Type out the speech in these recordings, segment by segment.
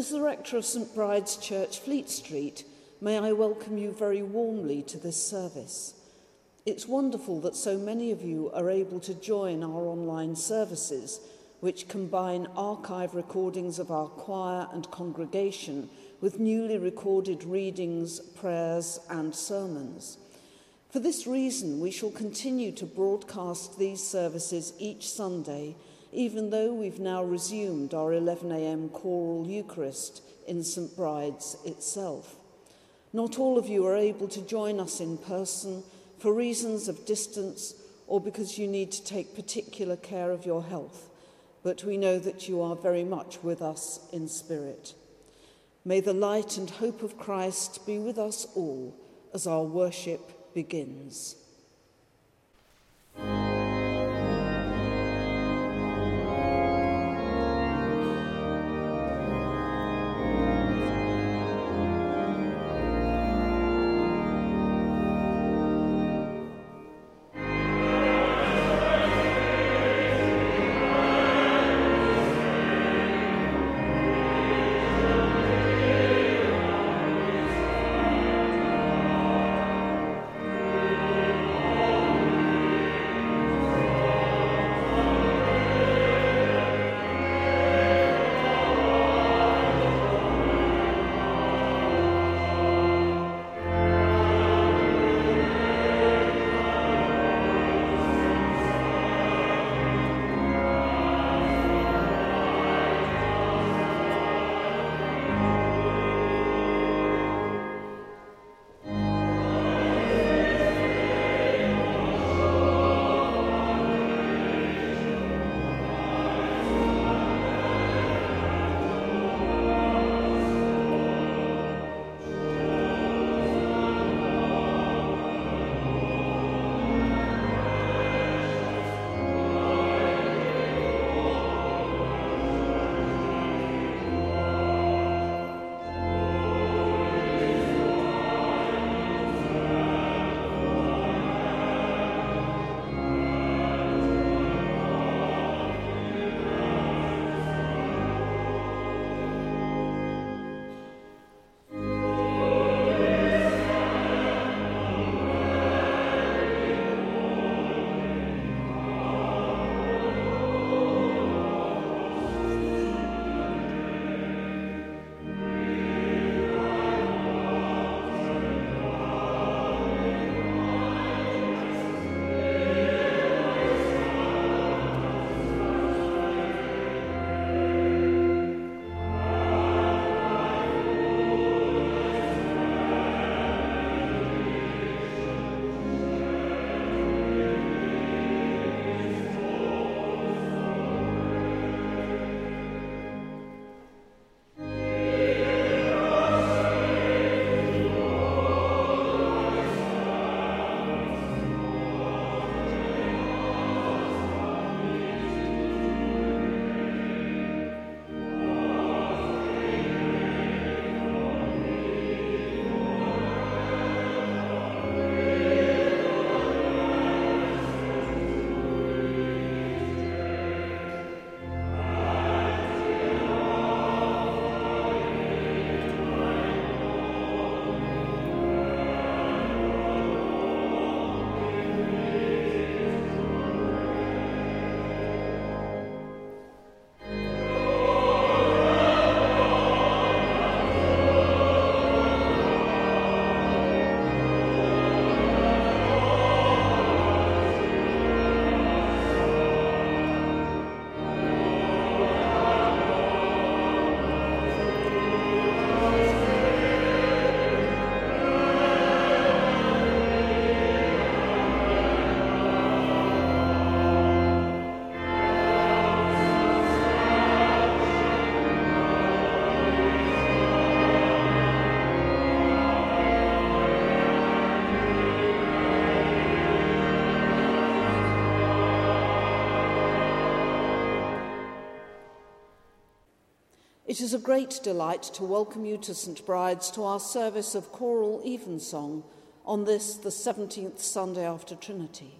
As the rector of St Bride's Church, Fleet Street, may I welcome you very warmly to this service. It's wonderful that so many of you are able to join our online services, which combine archive recordings of our choir and congregation with newly recorded readings, prayers, and sermons. For this reason, we shall continue to broadcast these services each Sunday, even though we've now resumed our 11am choral Eucharist in St Bride's itself. Not all of you are able to join us in person for reasons of distance or because you need to take particular care of your health, but we know that you are very much with us in spirit. May the light and hope of Christ be with us all as our worship begins. It is a great delight to welcome you to St Bride's to our service of choral evensong on this, the 17th Sunday after Trinity.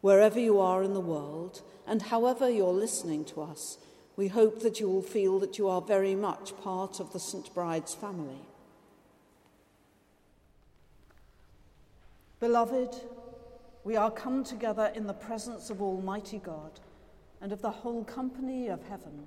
Wherever you are in the world, and however you're listening to us, We hope that you will feel that you are very much part of the St. Bride's family. Beloved, we are come together in the presence of Almighty God and of the whole company of heaven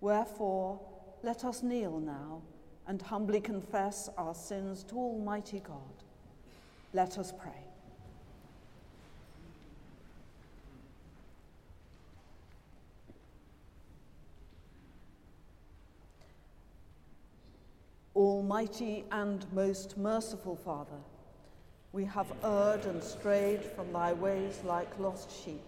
Wherefore, let us kneel now and humbly confess our sins to Almighty God. Let us pray. Almighty and most merciful Father, we have erred and strayed from thy ways like lost sheep.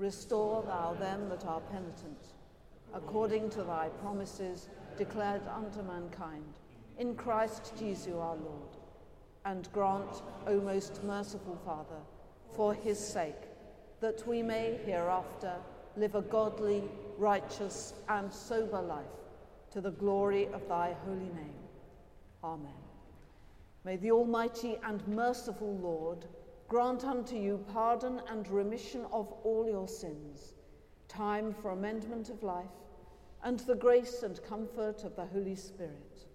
Restore thou them that are penitent, according to thy promises declared unto mankind, in Christ Jesus our Lord. And grant, O most merciful Father, for his sake, that we may hereafter live a godly, righteous, and sober life to the glory of thy holy name. Amen. May the Almighty and merciful Lord grant unto you pardon and remission of all your sins, time for amendment of life, and the grace and comfort of the Holy Spirit.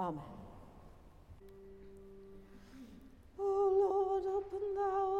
Amen. O Lord, open thou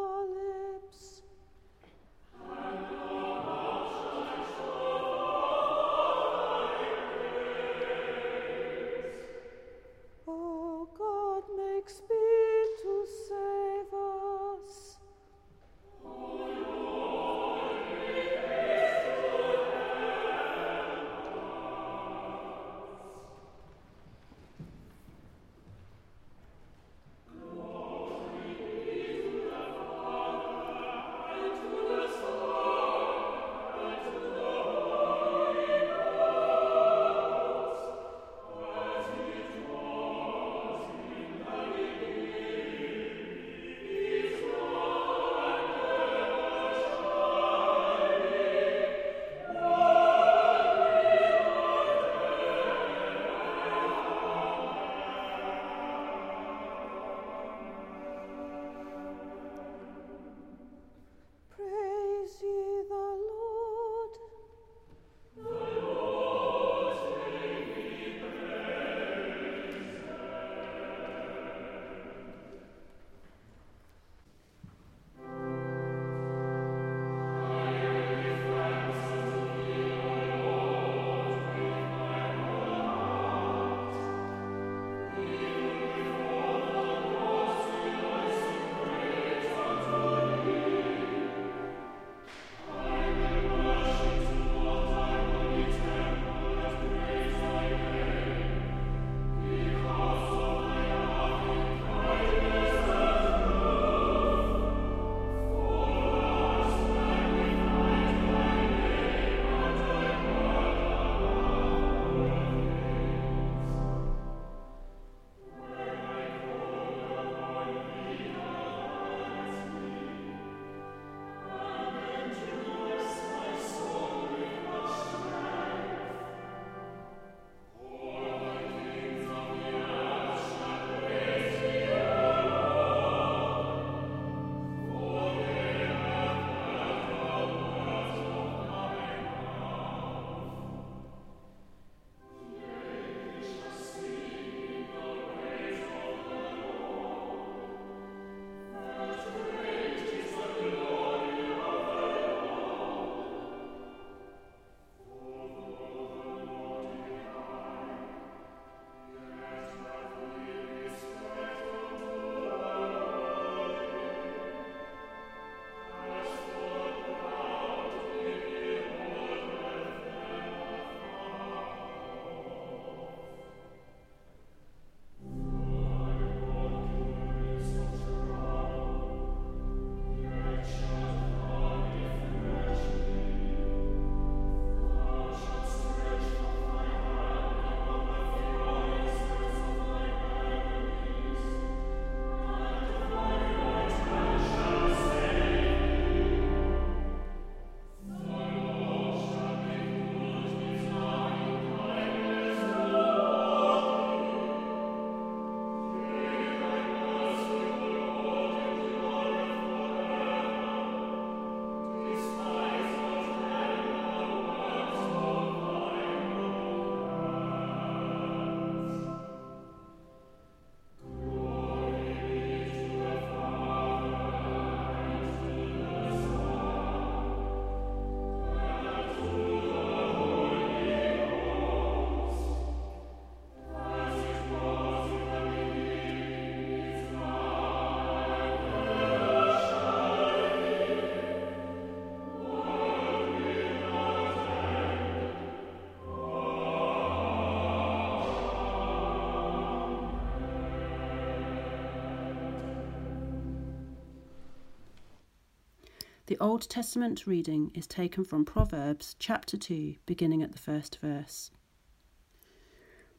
The Old Testament reading is taken from Proverbs chapter 2, beginning at the first verse.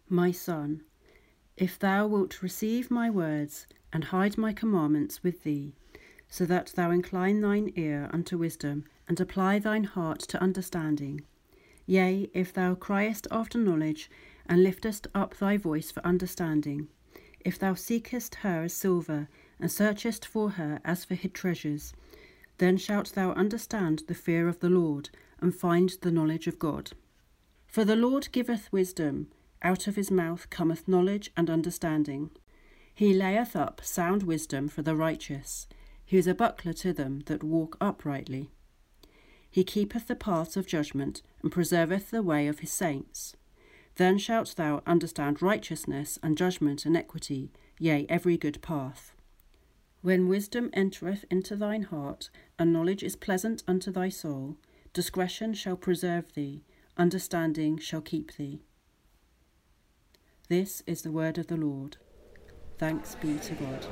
My son, if thou wilt receive my words and hide my commandments with thee, so that thou incline thine ear unto wisdom and apply thine heart to understanding, yea, if thou criest after knowledge and liftest up thy voice for understanding, if thou seekest her as silver and searchest for her as for hid treasures, then shalt thou understand the fear of the Lord, and find the knowledge of God. For the Lord giveth wisdom, out of his mouth cometh knowledge and understanding. He layeth up sound wisdom for the righteous. He is a buckler to them that walk uprightly. He keepeth the paths of judgment, and preserveth the way of his saints. Then shalt thou understand righteousness and judgment and equity, yea, every good path. When wisdom entereth into thine heart, and knowledge is pleasant unto thy soul, discretion shall preserve thee, understanding shall keep thee. This is the word of the Lord. Thanks be to God.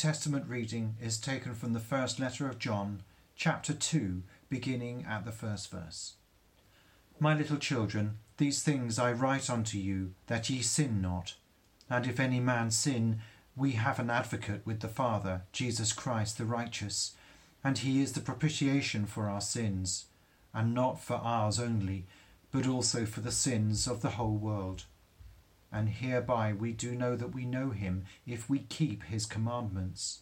Testament reading is taken from the first letter of John, chapter 2, beginning at the first verse. My little children, these things I write unto you, that ye sin not. And if any man sin, we have an advocate with the Father, Jesus Christ the righteous, and he is the propitiation for our sins, and not for ours only, but also for the sins of the whole world. And hereby we do know that we know him, if we keep his commandments.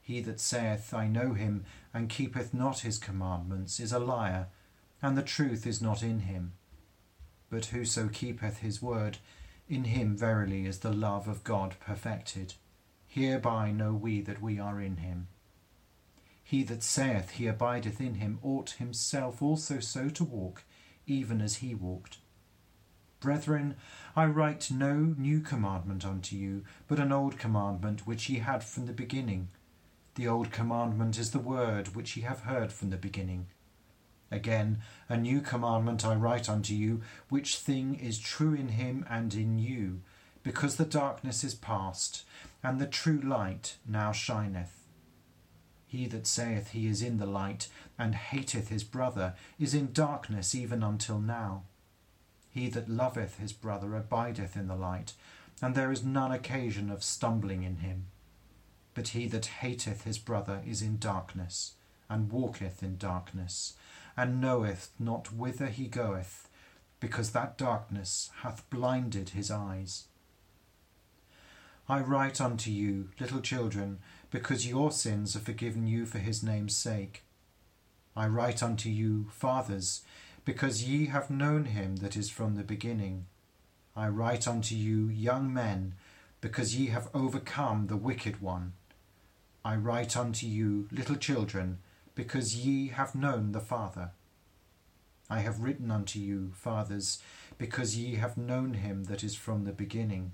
He that saith, I know him, and keepeth not his commandments, is a liar, and the truth is not in him. But whoso keepeth his word, in him verily is the love of God perfected. Hereby know we that we are in him. He that saith he abideth in him ought himself also so to walk, even as he walked. Brethren, I write no new commandment unto you, but an old commandment which ye had from the beginning. The old commandment is the word which ye have heard from the beginning. Again, a new commandment I write unto you, which thing is true in him and in you, because the darkness is past, and the true light now shineth. He that saith he is in the light, and hateth his brother, is in darkness even until now. He that loveth his brother abideth in the light, and there is none occasion of stumbling in him. But he that hateth his brother is in darkness, and walketh in darkness, and knoweth not whither he goeth, because that darkness hath blinded his eyes. I write unto you, little children, because your sins are forgiven you for his name's sake. I write unto you, fathers, because ye have known him that is from the beginning. I write unto you, young men, because ye have overcome the wicked one. I write unto you, little children, because ye have known the Father. I have written unto you, fathers, because ye have known him that is from the beginning.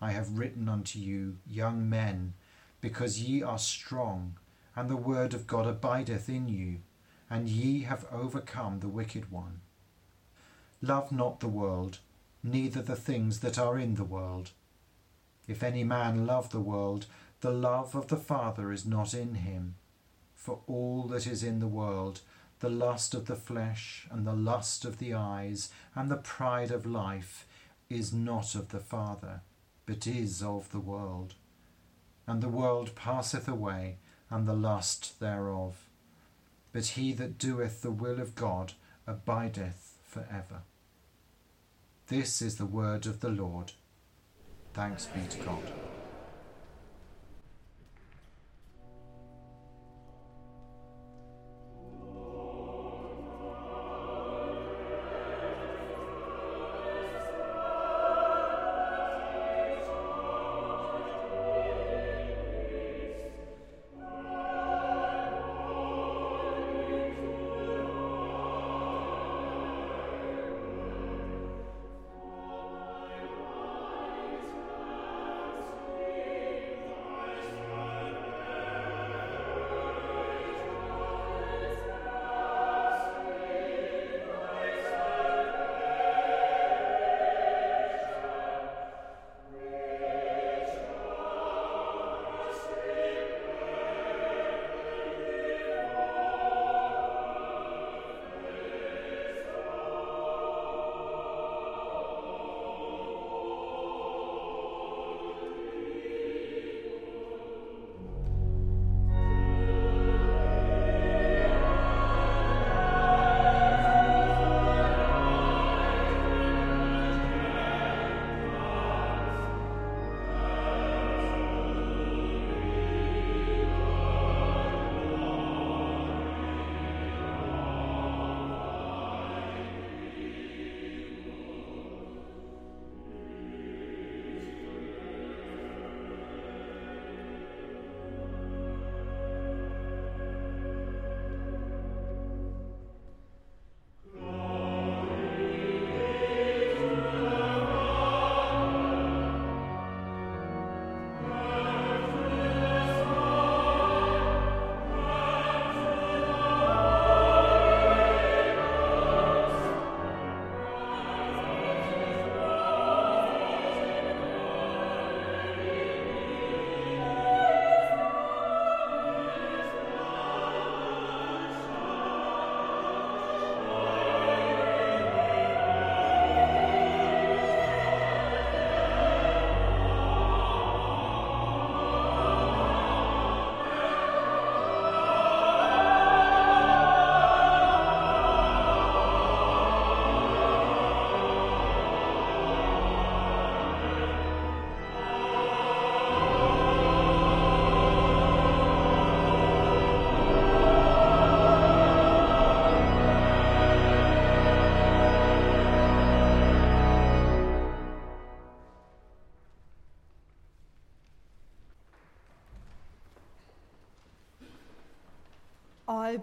I have written unto you, young men, because ye are strong, and the word of God abideth in you and ye have overcome the wicked one. Love not the world, neither the things that are in the world. If any man love the world, the love of the Father is not in him. For all that is in the world, the lust of the flesh, and the lust of the eyes, and the pride of life, is not of the Father, but is of the world. And the world passeth away, and the lust thereof but he that doeth the will of God abideth for ever. This is the word of the Lord. Thanks be to God.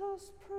us pray.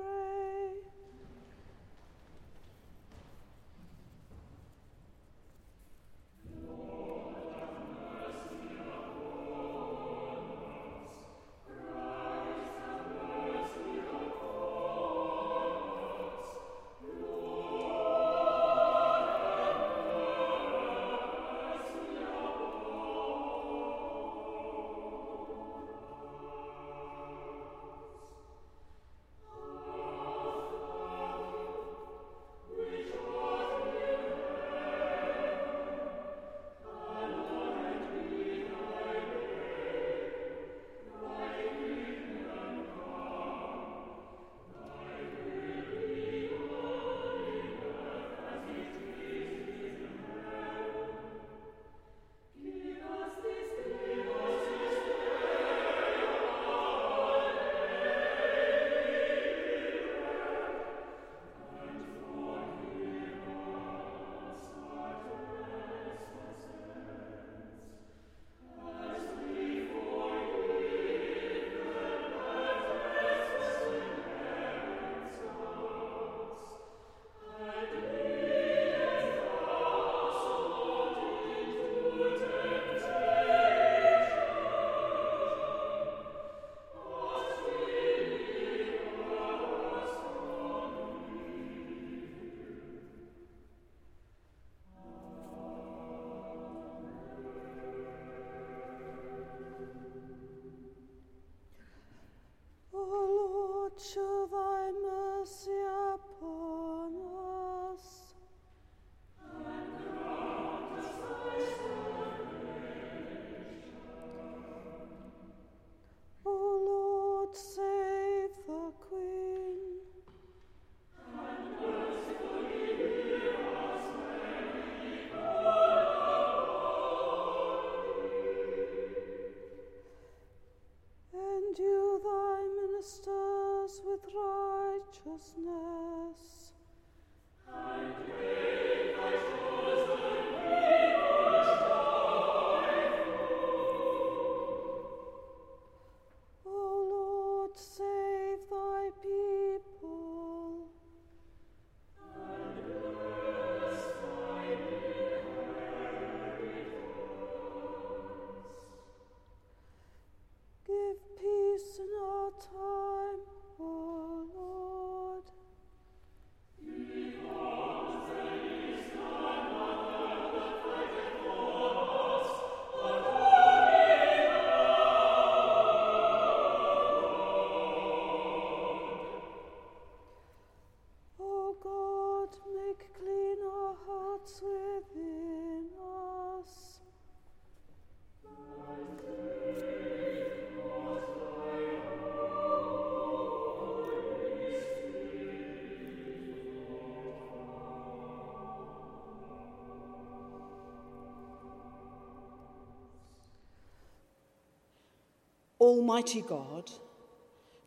Almighty God,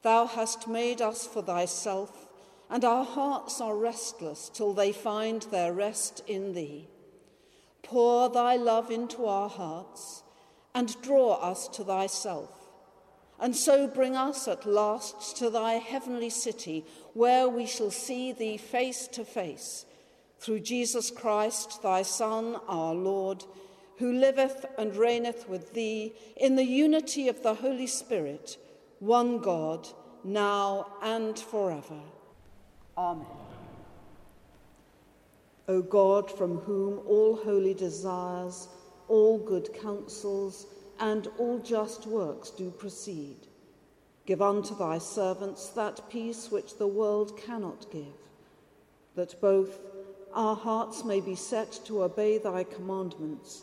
Thou hast made us for Thyself, and our hearts are restless till they find their rest in Thee. Pour Thy love into our hearts and draw us to Thyself, and so bring us at last to Thy heavenly city, where we shall see Thee face to face, through Jesus Christ, Thy Son, our Lord who liveth and reigneth with thee in the unity of the Holy Spirit, one God, now and forever. Amen. O God, from whom all holy desires, all good counsels, and all just works do proceed, give unto thy servants that peace which the world cannot give, that both our hearts may be set to obey thy commandments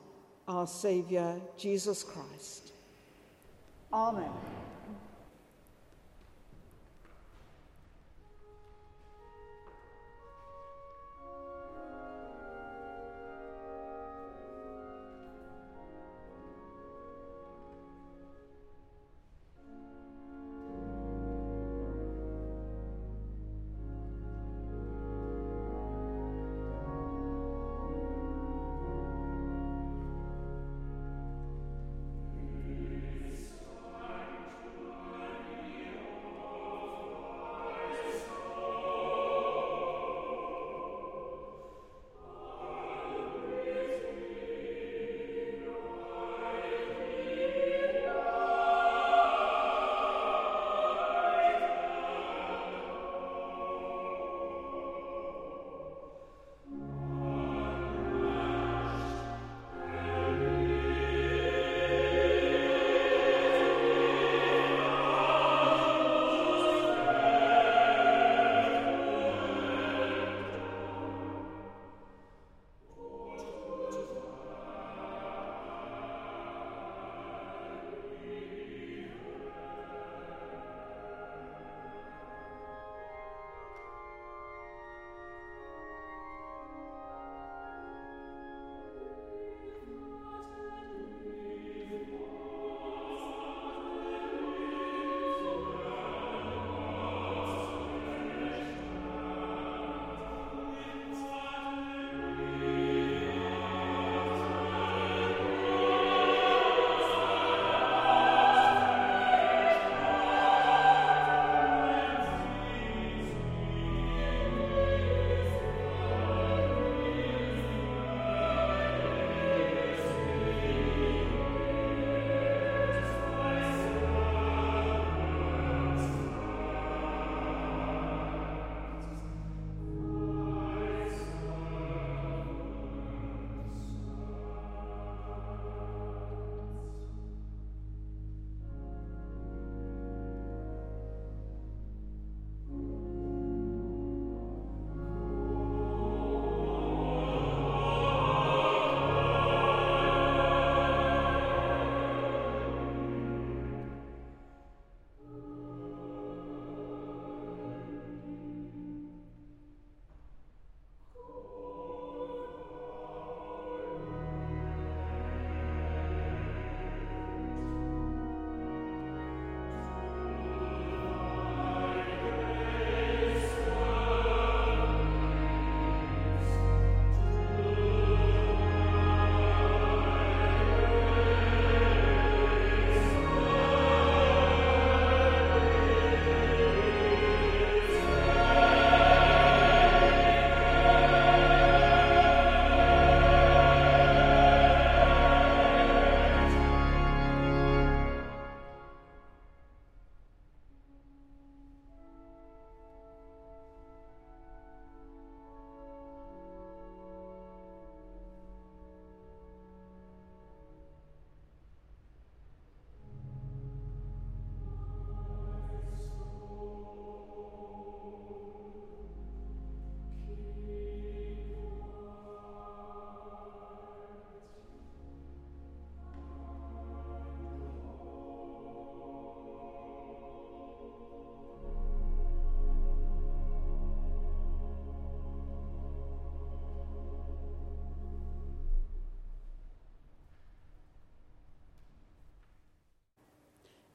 our Saviour, Jesus Christ. Amen.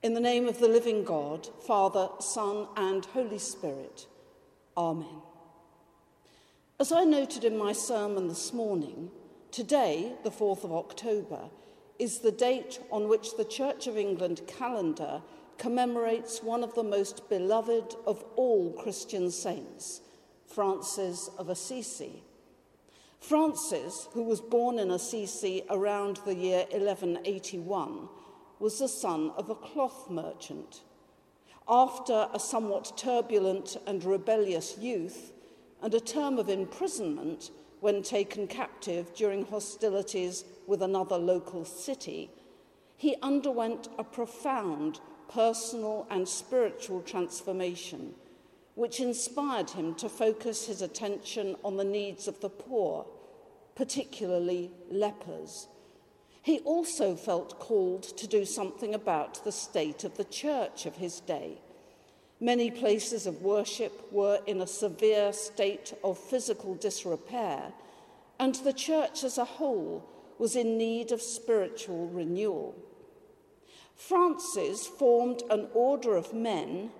In the name of the living God, Father, Son, and Holy Spirit. Amen. As I noted in my sermon this morning, today, the 4th of October, is the date on which the Church of England calendar commemorates one of the most beloved of all Christian saints, Francis of Assisi. Francis, who was born in Assisi around the year 1181, was the son of a cloth merchant. After a somewhat turbulent and rebellious youth and a term of imprisonment when taken captive during hostilities with another local city, he underwent a profound personal and spiritual transformation, which inspired him to focus his attention on the needs of the poor, particularly lepers he also felt called to do something about the state of the church of his day. Many places of worship were in a severe state of physical disrepair, and the church as a whole was in need of spiritual renewal. Francis formed an order of men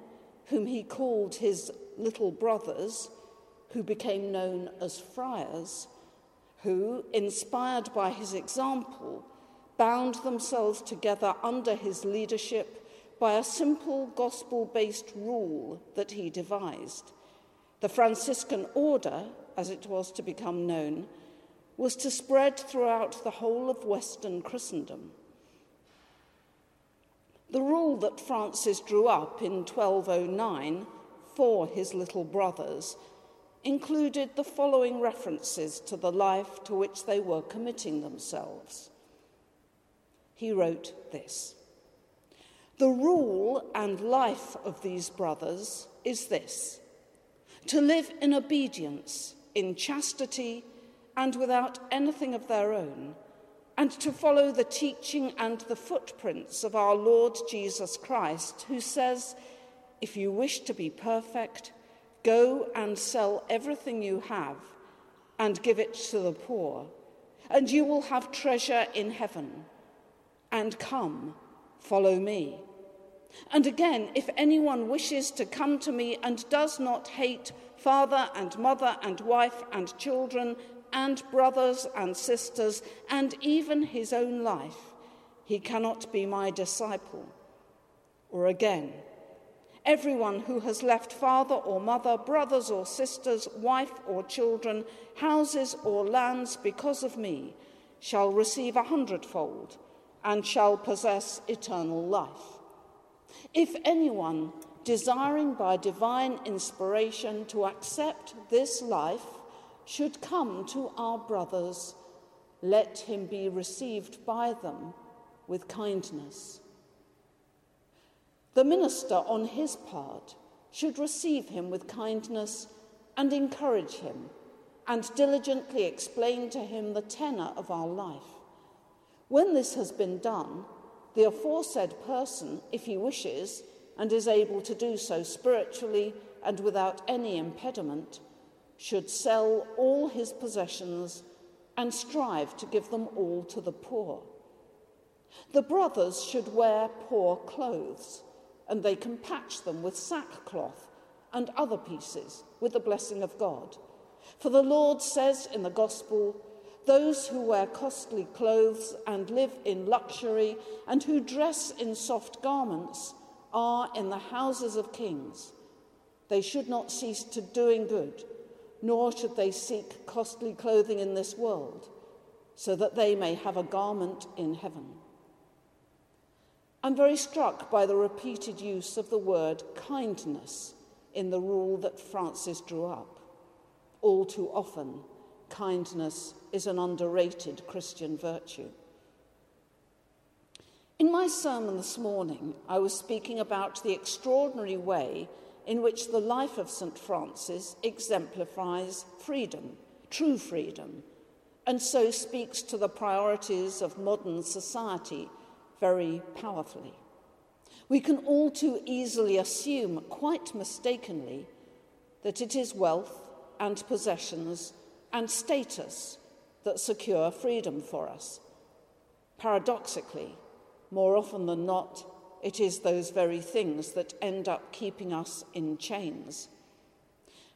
whom he called his little brothers, who became known as friars, who, inspired by his example, bound themselves together under his leadership by a simple gospel based rule that he devised. The Franciscan order, as it was to become known, was to spread throughout the whole of Western Christendom. The rule that Francis drew up in 1209 for his little brothers included the following references to the life to which they were committing themselves he wrote this. The rule and life of these brothers is this. To live in obedience, in chastity, and without anything of their own, and to follow the teaching and the footprints of our Lord Jesus Christ, who says, If you wish to be perfect, go and sell everything you have and give it to the poor, and you will have treasure in heaven and come, follow me. And again, if anyone wishes to come to me and does not hate father and mother and wife and children and brothers and sisters and even his own life, he cannot be my disciple. Or again, everyone who has left father or mother, brothers or sisters, wife or children, houses or lands because of me shall receive a hundredfold and shall possess eternal life. If anyone desiring by divine inspiration to accept this life should come to our brothers, let him be received by them with kindness. The minister, on his part, should receive him with kindness and encourage him, and diligently explain to him the tenor of our life. When this has been done, the aforesaid person, if he wishes and is able to do so spiritually and without any impediment, should sell all his possessions and strive to give them all to the poor. The brothers should wear poor clothes, and they can patch them with sackcloth and other pieces with the blessing of God. For the Lord says in the Gospel, those who wear costly clothes and live in luxury and who dress in soft garments are in the houses of kings. They should not cease to doing good, nor should they seek costly clothing in this world, so that they may have a garment in heaven. I'm very struck by the repeated use of the word kindness in the rule that Francis drew up. All too often, kindness is an underrated Christian virtue. In my sermon this morning, I was speaking about the extraordinary way in which the life of St. Francis exemplifies freedom, true freedom, and so speaks to the priorities of modern society very powerfully. We can all too easily assume, quite mistakenly, that it is wealth and possessions and status that secure freedom for us. Paradoxically, more often than not, it is those very things that end up keeping us in chains.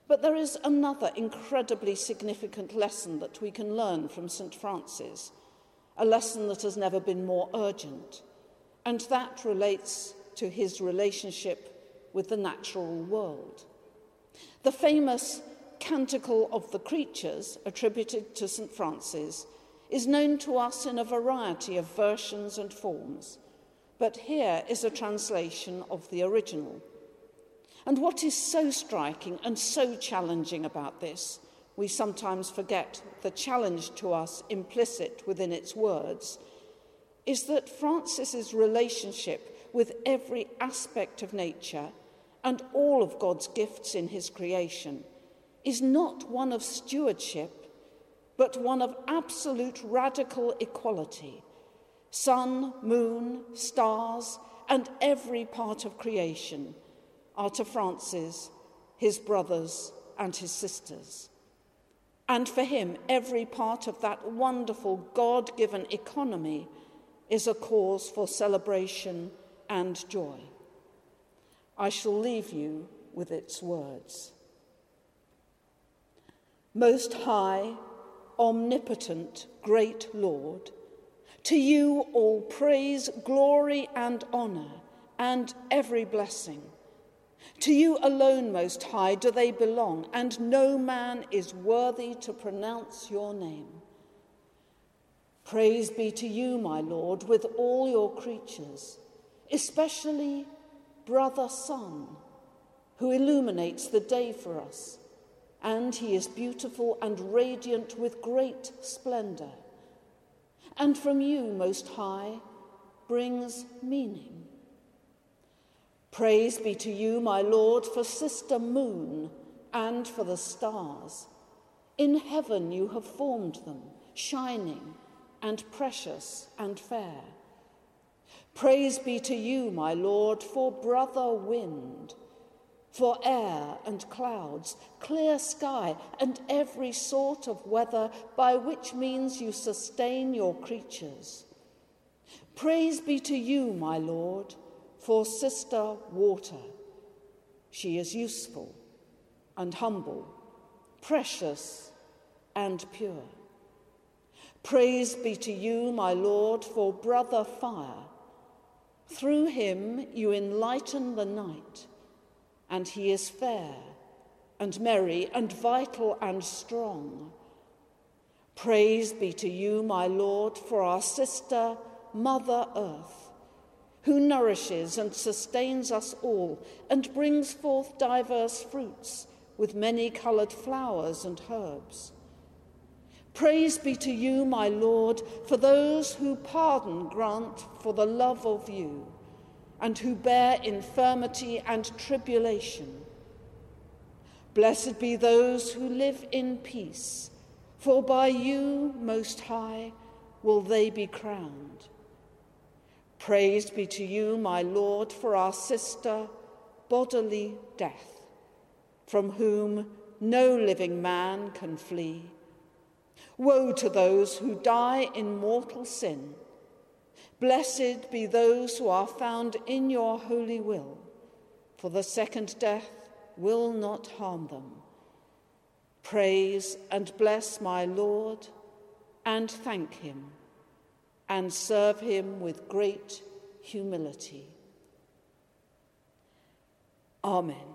But there is another incredibly significant lesson that we can learn from St. Francis, a lesson that has never been more urgent, and that relates to his relationship with the natural world. The famous Canticle of the Creatures, attributed to St. Francis, is known to us in a variety of versions and forms, but here is a translation of the original. And what is so striking and so challenging about this, we sometimes forget the challenge to us implicit within its words, is that Francis's relationship with every aspect of nature and all of God's gifts in his creation is not one of stewardship, but one of absolute radical equality. Sun, moon, stars, and every part of creation are to Francis his brothers and his sisters. And for him, every part of that wonderful God given economy is a cause for celebration and joy. I shall leave you with its words. Most high, omnipotent, great Lord, to you all praise, glory, and honour, and every blessing. To you alone, Most High, do they belong, and no man is worthy to pronounce your name. Praise be to you, my Lord, with all your creatures, especially Brother Sun, who illuminates the day for us, and he is beautiful and radiant with great splendour. And from you, Most High, brings meaning Praise be to you, my Lord, for Sister Moon and for the stars. In heaven you have formed them, shining and precious and fair. Praise be to you, my Lord, for brother wind, for air and clouds, clear sky, and every sort of weather by which means you sustain your creatures. Praise be to you, my Lord for Sister Water. She is useful and humble, precious and pure. Praise be to you, my Lord, for Brother Fire. Through him you enlighten the night, and he is fair and merry and vital and strong. Praise be to you, my Lord, for our sister, Mother Earth who nourishes and sustains us all and brings forth diverse fruits with many coloured flowers and herbs. Praise be to you, my Lord, for those who pardon grant for the love of you, and who bear infirmity and tribulation. Blessed be those who live in peace, for by you, Most High, will they be crowned. Praised be to you, my Lord, for our sister, bodily death, from whom no living man can flee. Woe to those who die in mortal sin. Blessed be those who are found in your holy will, for the second death will not harm them. Praise and bless my Lord, and thank him and serve him with great humility. Amen.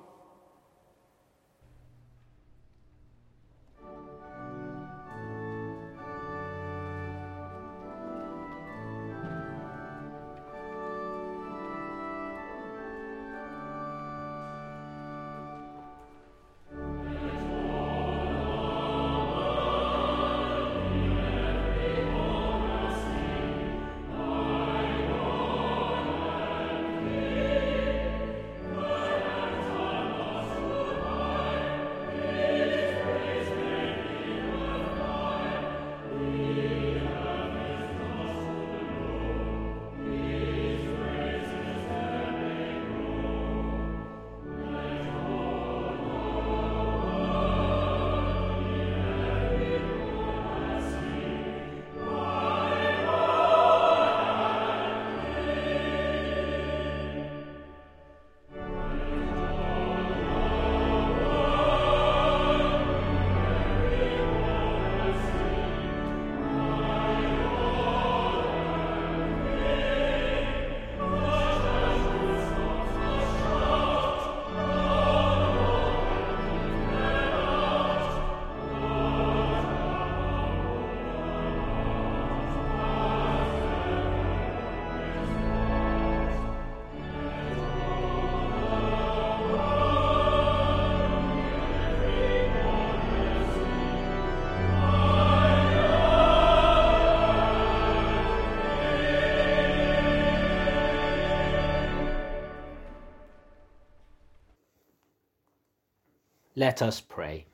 Let us pray.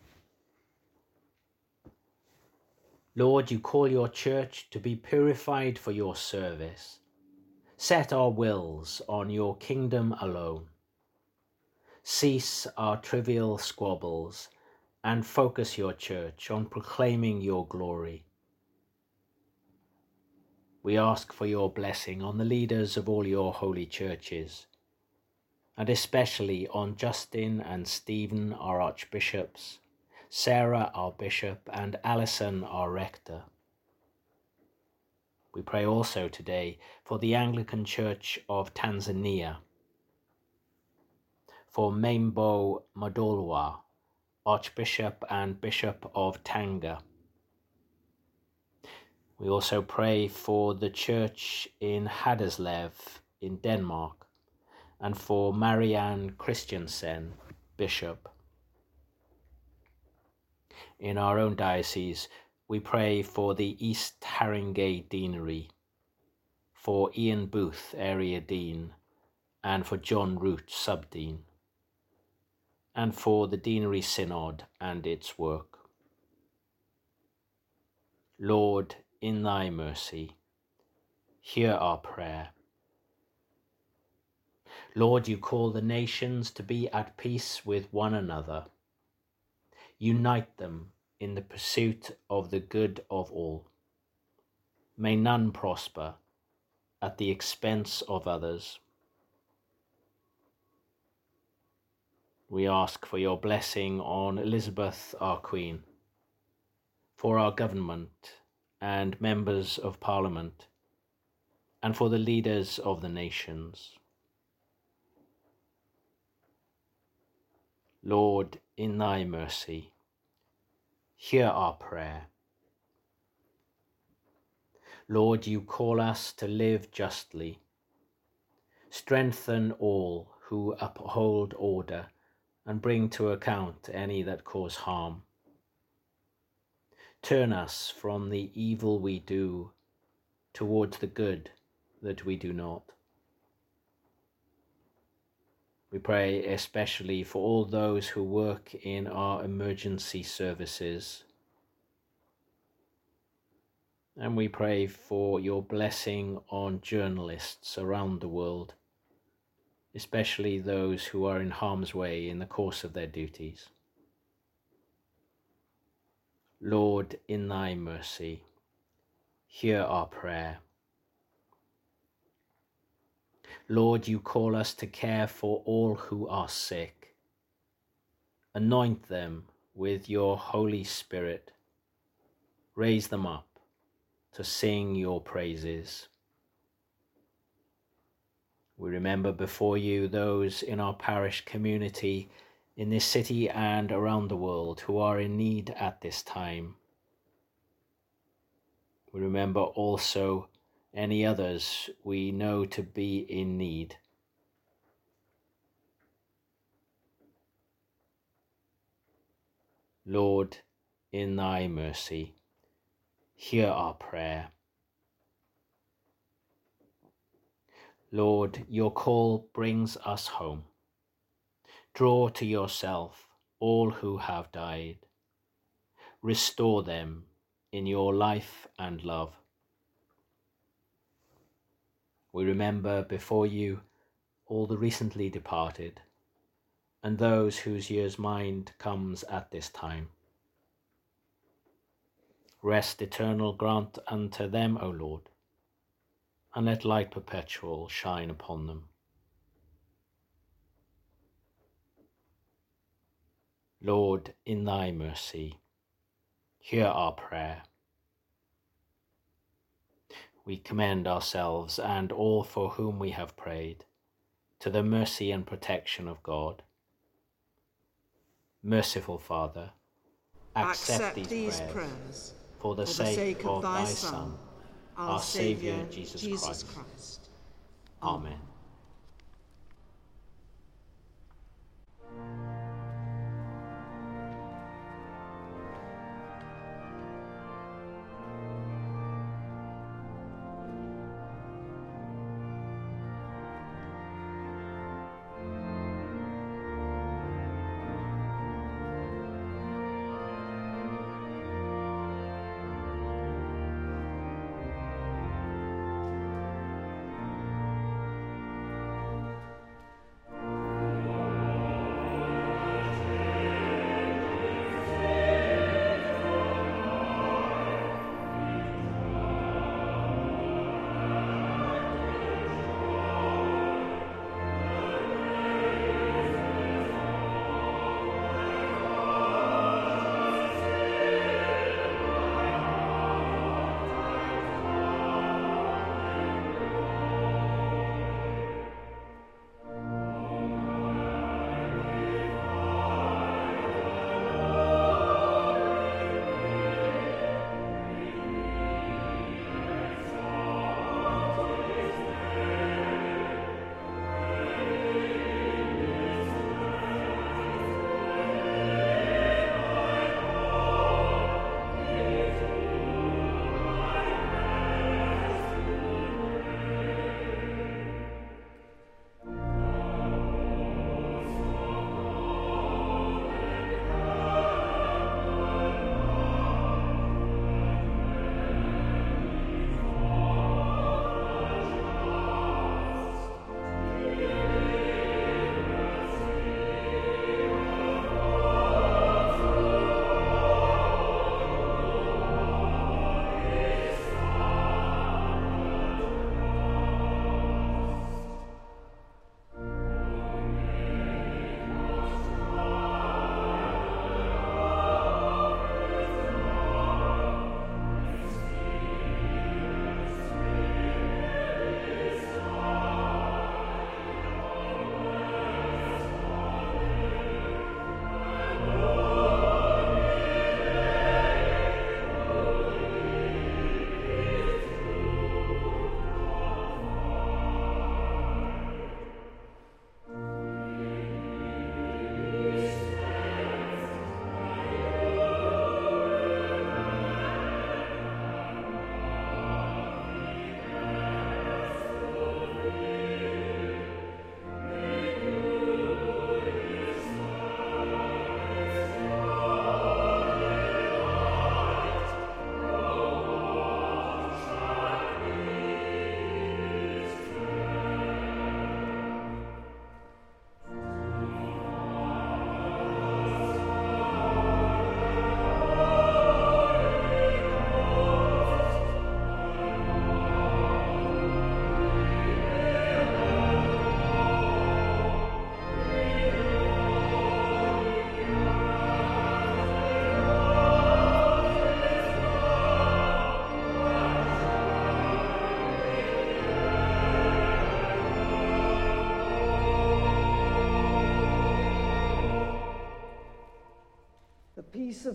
Lord, you call your church to be purified for your service. Set our wills on your kingdom alone. Cease our trivial squabbles and focus your church on proclaiming your glory. We ask for your blessing on the leaders of all your holy churches, and especially on Justin and Stephen, our archbishops Sarah, our bishop, and Alison, our rector. We pray also today for the Anglican Church of Tanzania, for Maimbo Mndolwa, Archbishop and Bishop of Tanga. We also pray for the church in Haderslev in Denmark and for Marianne Christiansen, Bishop in our own diocese, we pray for the East Haringey Deanery, for Ian Booth, Area Dean, and for John Root, Subdean, and for the Deanery Synod and its work. Lord, in thy mercy, hear our prayer. Lord, you call the nations to be at peace with one another unite them in the pursuit of the good of all. May none prosper at the expense of others. We ask for your blessing on Elizabeth, our Queen, for our government and members of Parliament, and for the leaders of the nations. Lord, in thy mercy, hear our prayer. Lord, you call us to live justly. Strengthen all who uphold order and bring to account any that cause harm. Turn us from the evil we do towards the good that we do not. We pray especially for all those who work in our emergency services. And we pray for your blessing on journalists around the world, especially those who are in harm's way in the course of their duties. Lord, in thy mercy, hear our prayer. Lord, you call us to care for all who are sick. Anoint them with your Holy Spirit. Raise them up to sing your praises. We remember before you those in our parish community in this city and around the world who are in need at this time. We remember also any others we know to be in need. Lord, in thy mercy, hear our prayer. Lord, your call brings us home. Draw to yourself all who have died. Restore them in your life and love. We remember before you all the recently departed and those whose year's mind comes at this time. Rest eternal grant unto them, O Lord, and let light perpetual shine upon them. Lord, in thy mercy, hear our prayer we commend ourselves and all for whom we have prayed to the mercy and protection of God. Merciful Father, accept, accept these, prayers, prayers, for the, for sake, the sake, of, thy Son, our Saviour, Jesus, Jesus Christ. Christ. Amen.